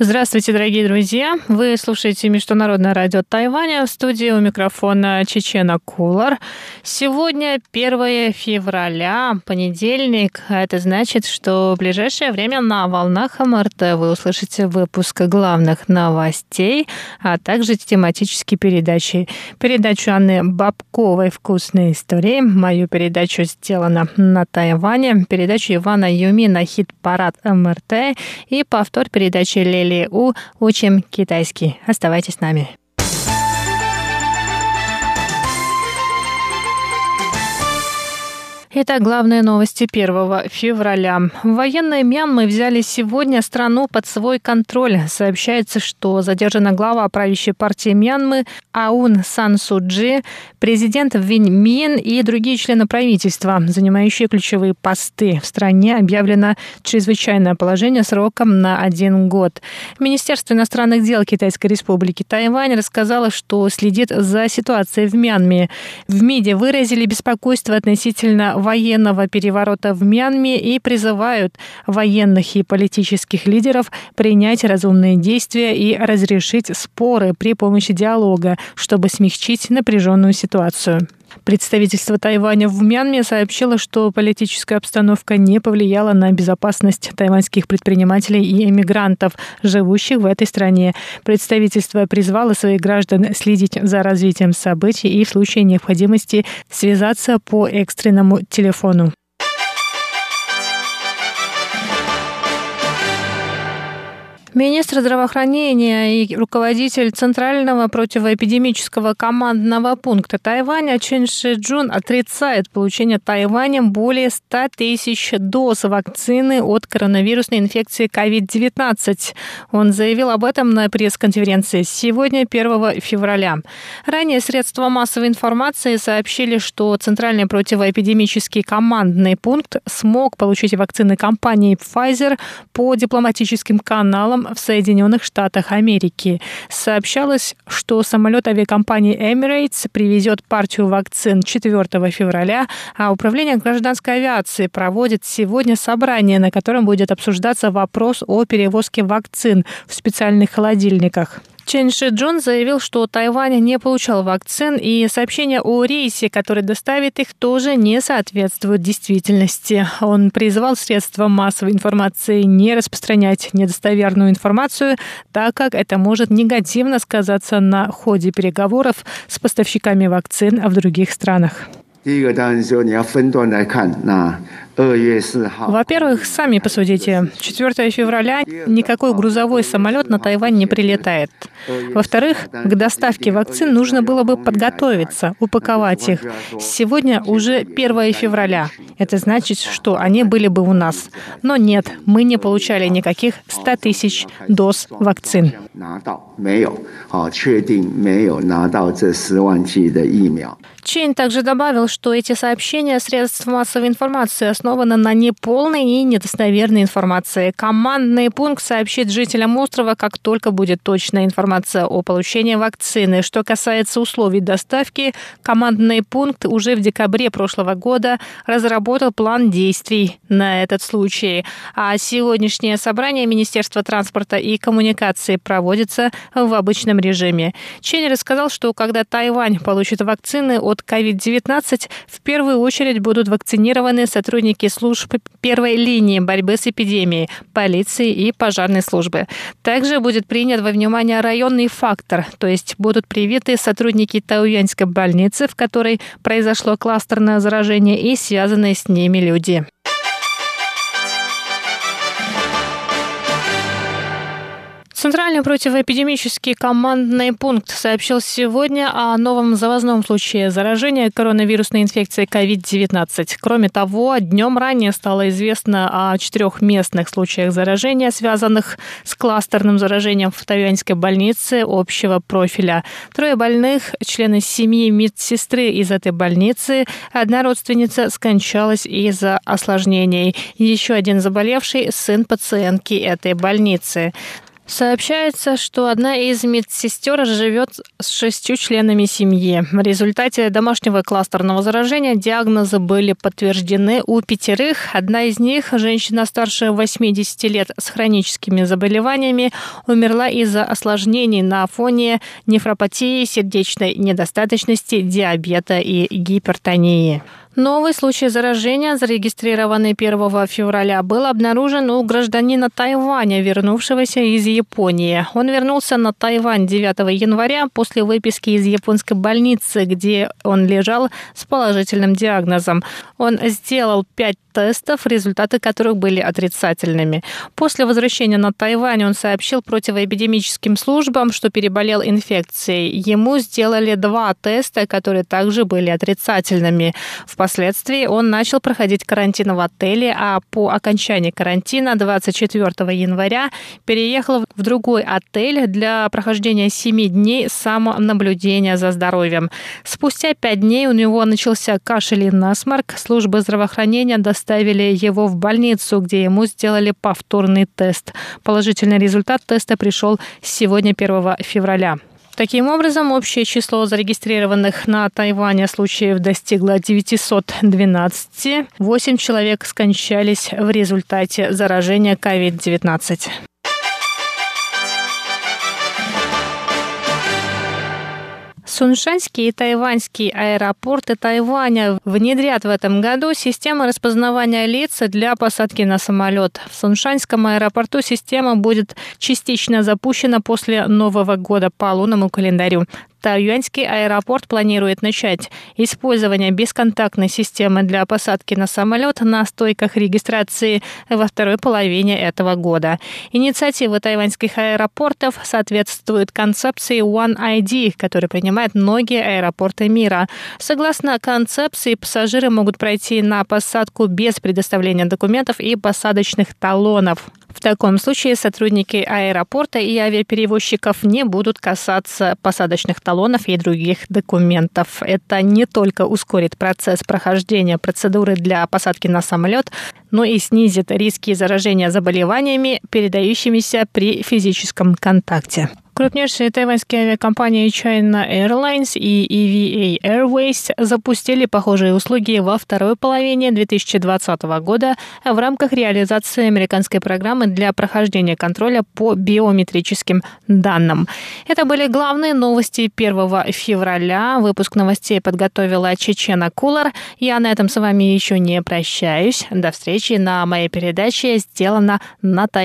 Здравствуйте, дорогие друзья! Вы слушаете Международное радио Тайваня. В студии у микрофона Чечена Кулар. Сегодня 1 февраля, понедельник. Это значит, что в ближайшее время на волнах МРТ вы услышите выпуск главных новостей, а также тематические передачи. Передачу Анны Бабковой «Вкусные истории», мою передачу «Сделано на Тайване», передачу Ивана Юмина «Хит-парад МРТ» и повтор передачи Лели или у «Учим китайский». Оставайтесь с нами. Итак, главные новости 1 февраля. Военные Мьянмы взяли сегодня страну под свой контроль. Сообщается, что задержана глава правящей партии Мьянмы Аун Сан Суджи, президент Винь Мин и другие члены правительства, занимающие ключевые посты. В стране объявлено чрезвычайное положение сроком на один год. Министерство иностранных дел Китайской республики Тайвань рассказало, что следит за ситуацией в Мьянме. В МИДе выразили беспокойство относительно военного переворота в Мьянме и призывают военных и политических лидеров принять разумные действия и разрешить споры при помощи диалога, чтобы смягчить напряженную ситуацию. Представительство Тайваня в Мьянме сообщило, что политическая обстановка не повлияла на безопасность тайваньских предпринимателей и эмигрантов, живущих в этой стране. Представительство призвало своих граждан следить за развитием событий и в случае необходимости связаться по экстренному телефону. Министр здравоохранения и руководитель Центрального противоэпидемического командного пункта Тайваня Чен Шиджун отрицает получение Тайванем более 100 тысяч доз вакцины от коронавирусной инфекции COVID-19. Он заявил об этом на пресс-конференции сегодня, 1 февраля. Ранее средства массовой информации сообщили, что Центральный противоэпидемический командный пункт смог получить вакцины компании Pfizer по дипломатическим каналам в Соединенных Штатах Америки. Сообщалось, что самолет авиакомпании Emirates привезет партию вакцин 4 февраля, а Управление гражданской авиации проводит сегодня собрание, на котором будет обсуждаться вопрос о перевозке вакцин в специальных холодильниках. Чен Ши Джун заявил, что Тайвань не получал вакцин, и сообщение о рейсе, который доставит их, тоже не соответствует действительности. Он призвал средства массовой информации не распространять недостоверную информацию, так как это может негативно сказаться на ходе переговоров с поставщиками вакцин в других странах. Во-первых, сами посудите. 4 февраля никакой грузовой самолет на Тайвань не прилетает. Во-вторых, к доставке вакцин нужно было бы подготовиться, упаковать их. Сегодня уже 1 февраля. Это значит, что они были бы у нас. Но нет, мы не получали никаких 100 тысяч доз вакцин. Чейн также добавил, что эти сообщения средств массовой информации основаны на неполной и недостоверной информации. Командный пункт сообщит жителям острова, как только будет точная информация о получении вакцины. Что касается условий доставки, командный пункт уже в декабре прошлого года разработал план действий на этот случай. А сегодняшнее собрание Министерства транспорта и коммуникации проводится в обычном режиме. Чен рассказал, что когда Тайвань получит вакцины от COVID-19, в первую очередь будут вакцинированы сотрудники служб первой линии борьбы с эпидемией, полиции и пожарной службы. Также будет принят во внимание районный фактор, то есть будут привиты сотрудники Тауянской больницы, в которой произошло кластерное заражение и связанные с ними люди. Центральный противоэпидемический командный пункт сообщил сегодня о новом завозном случае заражения коронавирусной инфекцией COVID-19. Кроме того, днем ранее стало известно о четырех местных случаях заражения, связанных с кластерным заражением в Тайваньской больнице общего профиля. Трое больных, члены семьи медсестры из этой больницы, одна родственница скончалась из-за осложнений. Еще один заболевший – сын пациентки этой больницы. Сообщается, что одна из медсестер живет с шестью членами семьи. В результате домашнего кластерного заражения диагнозы были подтверждены у пятерых. Одна из них, женщина старше 80 лет с хроническими заболеваниями, умерла из-за осложнений на фоне нефропатии, сердечной недостаточности, диабета и гипертонии. Новый случай заражения, зарегистрированный 1 февраля, был обнаружен у гражданина Тайваня, вернувшегося из Японии. Он вернулся на Тайвань 9 января после выписки из японской больницы, где он лежал с положительным диагнозом. Он сделал пять тестов, результаты которых были отрицательными. После возвращения на Тайвань он сообщил противоэпидемическим службам, что переболел инфекцией. Ему сделали два теста, которые также были отрицательными. Впоследствии он начал проходить карантин в отеле, а по окончании карантина 24 января переехал в другой отель для прохождения 7 дней самонаблюдения за здоровьем. Спустя 5 дней у него начался кашель и насморк. Службы здравоохранения доставили его в больницу, где ему сделали повторный тест. Положительный результат теста пришел сегодня, 1 февраля. Таким образом, общее число зарегистрированных на Тайване случаев достигло 912. Восемь человек скончались в результате заражения COVID-19. Суншанский и тайваньский аэропорты Тайваня внедрят в этом году систему распознавания лиц для посадки на самолет. В Суншанском аэропорту система будет частично запущена после Нового года по лунному календарю. Тайюаньский аэропорт планирует начать использование бесконтактной системы для посадки на самолет на стойках регистрации во второй половине этого года. Инициатива тайваньских аэропортов соответствует концепции One ID, которая принимает многие аэропорты мира. Согласно концепции, пассажиры могут пройти на посадку без предоставления документов и посадочных талонов. В таком случае сотрудники аэропорта и авиаперевозчиков не будут касаться посадочных талонов и других документов. Это не только ускорит процесс прохождения процедуры для посадки на самолет, но и снизит риски заражения заболеваниями, передающимися при физическом контакте. Крупнейшие тайваньские авиакомпании China Airlines и EVA Airways запустили похожие услуги во второй половине 2020 года в рамках реализации американской программы для прохождения контроля по биометрическим данным. Это были главные новости 1 февраля. Выпуск новостей подготовила Чечена Кулар. Я на этом с вами еще не прощаюсь. До встречи на моей передаче «Сделано на Тайване».